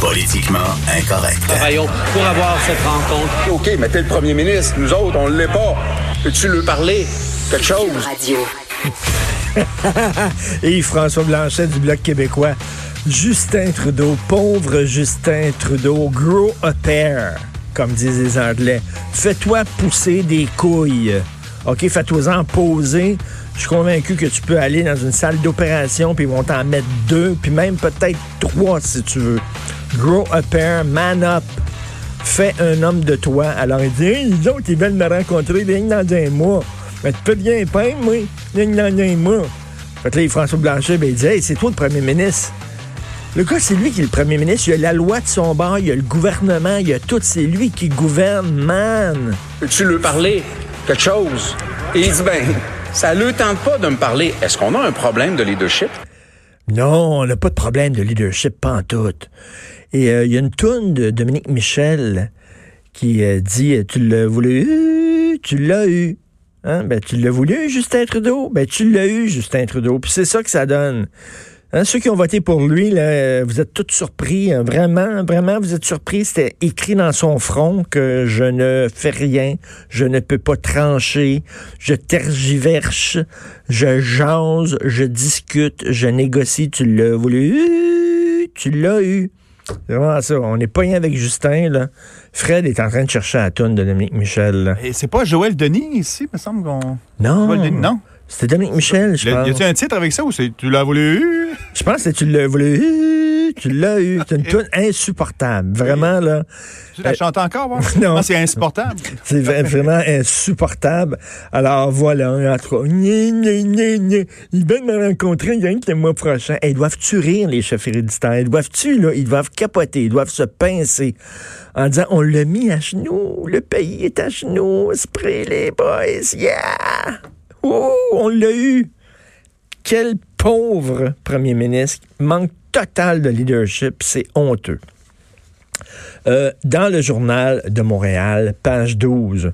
Politiquement incorrect. Travaillons pour avoir cette rencontre. OK, mais t'es le premier ministre. Nous autres, on l'est pas. Peux-tu lui parler? Quelque chose? Radio. Et François Blanchet du Bloc québécois. Justin Trudeau, pauvre Justin Trudeau, grow a pair, comme disent les Anglais. Fais-toi pousser des couilles. OK, fais-toi-en poser. Je suis convaincu que tu peux aller dans une salle d'opération, puis ils vont t'en mettre deux, puis même peut-être trois si tu veux. Grow a pair, man up. Fais un homme de toi. Alors il dit, hey, les autres, ils veulent me rencontrer rien dans un mois. Mais tu peux bien peindre, moi, rien dans un mois. Fait que là, François Blanchet, ben, il dit, hey, c'est toi le premier ministre. Le gars, c'est lui qui est le premier ministre. Il y a la loi de son bord, il y a le gouvernement, il y a tout. C'est lui qui gouverne, man. Peux-tu lui parler? Quelque chose? Il dit, ben, ça ne tente pas de me parler. Est-ce qu'on a un problème de leadership? Non, on n'a pas de problème de leadership, pas en tout. Et euh, il y a une toune de Dominique Michel qui euh, dit Tu l'as voulu, tu l'as eu. Hein? Ben, tu l'as voulu, Justin Trudeau? Ben, tu l'as eu, Justin Trudeau. Puis c'est ça que ça donne. Hein, ceux qui ont voté pour lui, là, vous êtes tous surpris. Hein, vraiment, vraiment, vous êtes surpris. C'était écrit dans son front que je ne fais rien, je ne peux pas trancher, je tergiverse, je jase, je discute, je négocie. Tu l'as voulu, tu l'as eu. C'est vraiment ça. On n'est pas rien avec Justin, là. Fred est en train de chercher la toune de Dominique Michel. là. Et c'est pas Joël Denis ici, me semble qu'on. Non. Joël Denis, non? C'était Dominique Michel, je pense. y a-tu un titre avec ça ou c'est tu l'as voulu? Je pense que tu l'as voulu, tu l'as eu. C'est une toune insupportable. Vraiment, là. Tu la chantes encore, moi? Non. Ah, c'est insupportable. C'est vra- vraiment insupportable. Alors voilà, gna, gna. Ils veulent me rencontrer rien que le mois prochain. Ils doivent-tu rire, les chefs héréditaires? Ils doivent-tu, là? Ils doivent capoter, ils doivent se pincer en disant on l'a mis à genoux, le pays est à genoux, spray les boys, yeah! Ouh, on l'a eu! Quel pauvre premier ministre, manque total de leadership, c'est honteux. Euh, dans le journal de Montréal, page 12,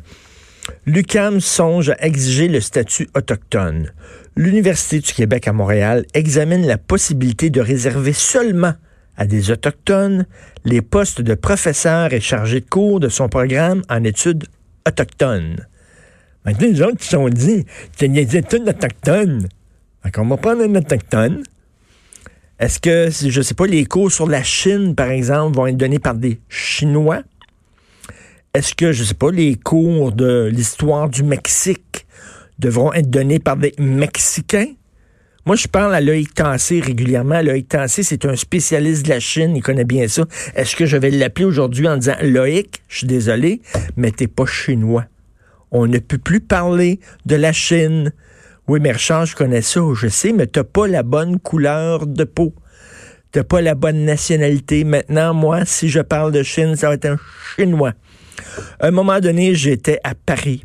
l'UCAM songe à exiger le statut autochtone. L'Université du Québec à Montréal examine la possibilité de réserver seulement à des autochtones les postes de professeurs et chargés de cours de son programme en études autochtones. Maintenant, les autres se sont dit, c'est des études autochtones. Fait qu'on va prendre un autochtone. Est-ce que, je sais pas, les cours sur la Chine, par exemple, vont être donnés par des Chinois? Est-ce que, je sais pas, les cours de l'histoire du Mexique devront être donnés par des Mexicains? Moi, je parle à Loïc Tassé régulièrement. Loïc Tassé, c'est un spécialiste de la Chine. Il connaît bien ça. Est-ce que je vais l'appeler aujourd'hui en disant Loïc, je suis désolé, mais t'es pas chinois? On ne peut plus parler de la Chine. Oui, mais je connais ça, je sais, mais t'as pas la bonne couleur de peau. T'as pas la bonne nationalité. Maintenant, moi, si je parle de Chine, ça va être un Chinois. À un moment donné, j'étais à Paris.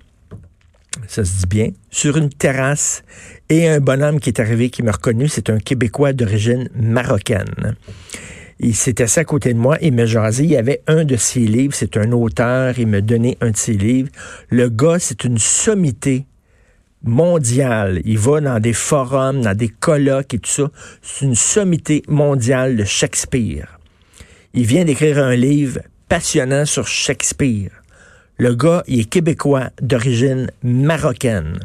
Ça se dit bien, sur une terrasse, et un bonhomme qui est arrivé, qui m'a reconnu, c'est un Québécois d'origine marocaine. Il s'est assis à côté de moi, il me jasé. Il y avait un de ses livres, c'est un auteur, il me donnait un de ses livres. Le gars, c'est une sommité mondiale. Il va dans des forums, dans des colloques et tout ça. C'est une sommité mondiale de Shakespeare. Il vient d'écrire un livre passionnant sur Shakespeare. Le gars, il est québécois d'origine marocaine.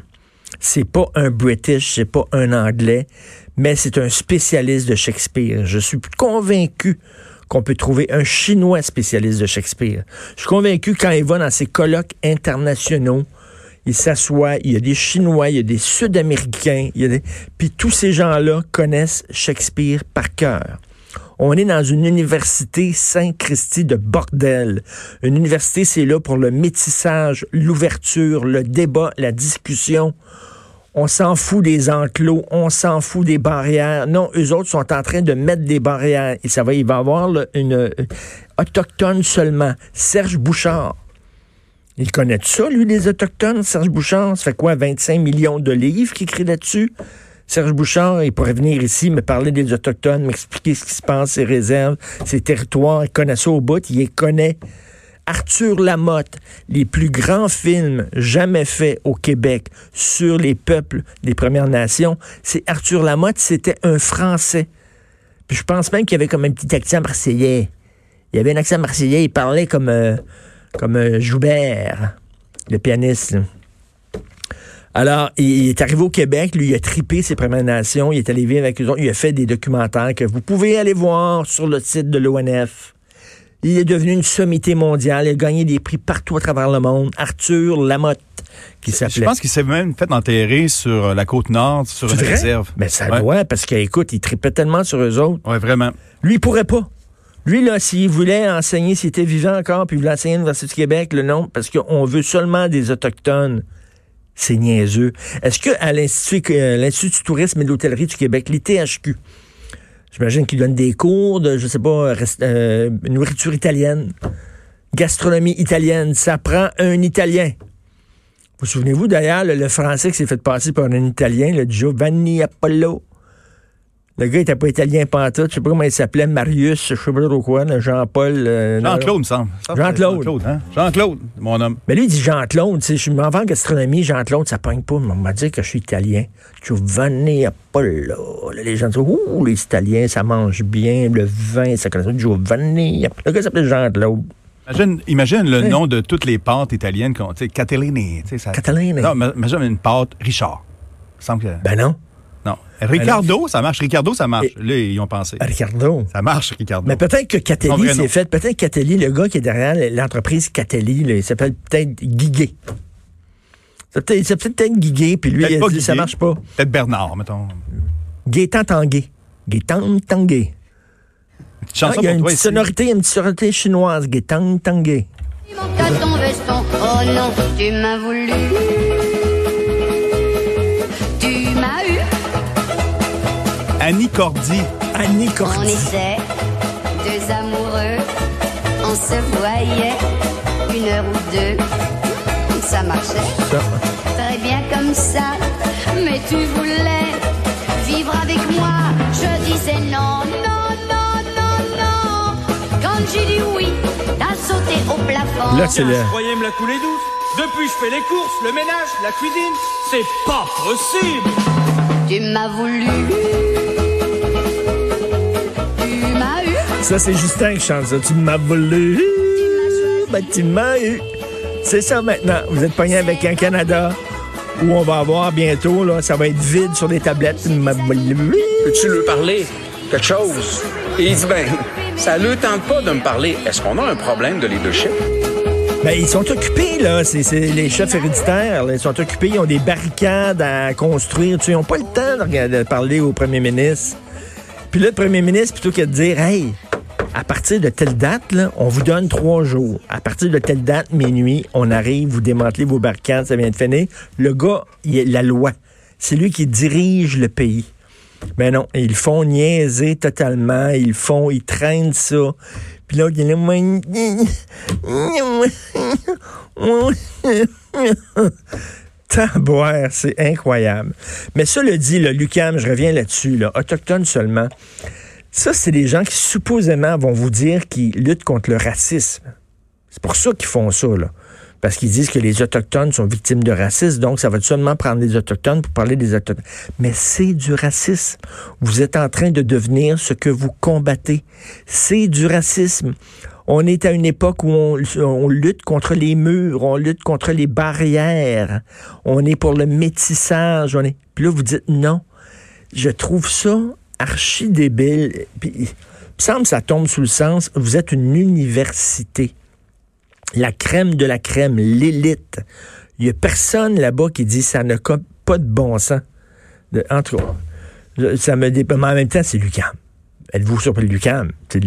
C'est pas un British, c'est pas un Anglais, mais c'est un spécialiste de Shakespeare. Je suis convaincu qu'on peut trouver un Chinois spécialiste de Shakespeare. Je suis convaincu quand il va dans ces colloques internationaux, il s'assoit, il y a des Chinois, il y a des Sud-Américains, il y a des... puis tous ces gens-là connaissent Shakespeare par cœur. On est dans une université Saint-Christi de bordel. Une université, c'est là pour le métissage, l'ouverture, le débat, la discussion. On s'en fout des enclos, on s'en fout des barrières. Non, eux autres sont en train de mettre des barrières. Et ça va, il va y avoir une euh, autochtone seulement. Serge Bouchard. Il connaît ça, lui, les Autochtones, Serge Bouchard? Ça fait quoi, 25 millions de livres qu'il écrit là-dessus? Serge Bouchard, il pourrait venir ici me parler des Autochtones, m'expliquer ce qui se passe, ses réserves, ses territoires. Il connaît ça au bout, il les connaît. Arthur Lamotte, les plus grands films jamais faits au Québec sur les peuples des Premières Nations, c'est Arthur Lamotte, c'était un Français. Puis je pense même qu'il y avait comme un petit accent marseillais. Il y avait un accent marseillais, il parlait comme, euh, comme euh, Joubert, le pianiste. Alors, il est arrivé au Québec, lui, il a tripé ses Premières Nations, il est allé vivre avec eux autres, il a fait des documentaires que vous pouvez aller voir sur le site de l'ONF. Il est devenu une sommité mondiale, il a gagné des prix partout à travers le monde. Arthur Lamotte, qui Je s'appelait. pense qu'il s'est même fait enterrer sur la côte nord, sur une réserve. Mais ça Ouais. doit, parce qu'écoute, il tripait tellement sur eux autres. Ouais, vraiment. Lui, il pourrait pas. Lui, là, s'il voulait enseigner, s'il était vivant encore, puis il voulait enseigner à l'Université du Québec, le nom, parce qu'on veut seulement des Autochtones. C'est niaiseux. Est-ce que à l'Institut, euh, l'Institut du tourisme et de l'hôtellerie du Québec, l'ITHQ, j'imagine qu'il donne des cours de, je sais pas, rest- euh, nourriture italienne, gastronomie italienne, ça prend un Italien. Vous souvenez-vous d'ailleurs, le, le français qui s'est fait passer par un Italien, le Giovanni Apollo? Le gars, il était pas italien pantoute. Je sais pas comment il s'appelait, Marius, je sais pas trop quoi, Jean-Paul. euh, Jean-Claude, me semble. Jean-Claude. Jean-Claude, hein? Jean-Claude, mon homme. Mais lui, il dit Jean-Claude. Je m'en vais en gastronomie, Jean-Claude, ça pogne pas. On m'a dit que je suis italien. Giovanni Apollo. Là, les gens disent Ouh, les Italiens, ça mange bien. Le vin, ça connaît ça. Giovanni Apollo. Le gars s'appelait Jean-Claude. Imagine, imagine le nom de toutes les pâtes italiennes qu'on, tu sais, ça. Catalini. Non, imagine une pâte Richard. Il semble que. Ben non. Non. Ricardo, ça marche. Ricardo, ça marche. Là, ils ont pensé. Ricardo. Ça marche, Ricardo. Mais peut-être que Catelli s'est fait. Peut-être Catelli, le gars qui est derrière l'entreprise Catelli, là, il s'appelle peut-être Guiguet. C'est peut-être c'est peut-être Guiguet, puis lui, il a dit ça marche pas. Peut-être Bernard, mettons. Gaétan Tanguay. Gaétan Tanguay. Une petite Ah, chanson il y a pour une toi petite ici. sonorité, une petite sonorité chinoise. Gaétan Tanguay. Il manque à ton veston. Oh non, tu m'as voulu. Annie Cordy. Annie On Cordy. était deux amoureux. On se voyait une heure ou deux. Ça marchait très bien comme ça. Mais tu voulais vivre avec moi. Je disais non, non, non, non, non. Quand j'ai dit oui, t'as sauté au plafond. Là, c'est le. Vous croyez me la couler douce Depuis, je fais les courses, le ménage, la cuisine. C'est pas possible Tu m'as voulu. Ça, c'est Justin qui chante ça. Tu m'as volé. Ben, tu m'as eu. C'est ça maintenant. Vous êtes pogné avec un Canada où on va avoir bientôt, là, ça va être vide sur les tablettes. Tu m'as volé. Peux-tu lui parler quelque chose? Et il dit, ben, ça ne tente pas de me parler. Est-ce qu'on a un problème de leadership? Ben, ils sont occupés, là. C'est les chefs héréditaires. là. Ils sont occupés. Ils ont des barricades à construire. Tu sais, ils n'ont pas le temps de, de parler au premier ministre. Puis là, le premier ministre, plutôt que de dire, hey, à partir de telle date, on vous donne trois jours. À partir de telle date, minuit, on arrive, vous démantelez vos barricades, ça vient de finir. Le gars, il est la loi. C'est lui qui dirige le pays. Mais non, ils font niaiser totalement. Ils font, ils traînent ça. Puis là, il est. Taboire, c'est incroyable. Mais ça le dit, Lucam, je reviens là-dessus, là, autochtone seulement. Ça, c'est des gens qui supposément vont vous dire qu'ils luttent contre le racisme. C'est pour ça qu'ils font ça, là. Parce qu'ils disent que les Autochtones sont victimes de racisme, donc ça va seulement prendre les Autochtones pour parler des Autochtones. Mais c'est du racisme. Vous êtes en train de devenir ce que vous combattez. C'est du racisme. On est à une époque où on, on lutte contre les murs, on lutte contre les barrières, on est pour le métissage. On est... Puis là, vous dites non. Je trouve ça archi débile. Puis, il me semble que ça tombe sous le sens, vous êtes une université la crème de la crème, l'élite. Il n'y a personne là-bas qui dit ça ne cope pas de bon sens. De, en tout cas, je- ça me dépend. Mais en même temps, c'est Lucam. Êtes-vous sur le Lucam? Tu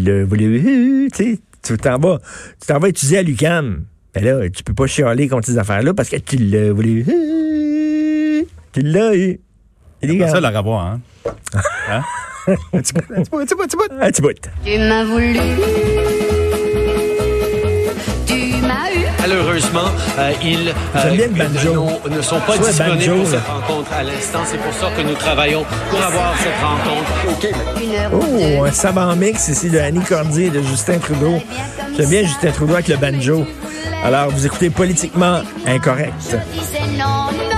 t'en vas, tu t'en vas étudier à Lucam. Mais là, tu peux pas chialer contre ces affaires-là parce que tu le voulais. Tu l'as eu. C'est ça, grave. le revoir, hein? Hein? Un petit bout, un petit bout, un petit bout, un petit bout. Un petit bout. Tu m'as voulu. Tu m'as eu. Malheureusement, euh, ils J'aime bien le euh, banjo. ne, ne sont pas Ouais, disponibles banjo, pour là. cette rencontre à l'instant. C'est pour ça que nous travaillons pour avoir cette rencontre. Oh, un savant mix ici de Annie Cordier et de Justin Trudeau. J'aime bien Justin Trudeau avec le banjo. Alors, vous écoutez Politiquement Incorrect. Je disais non, non.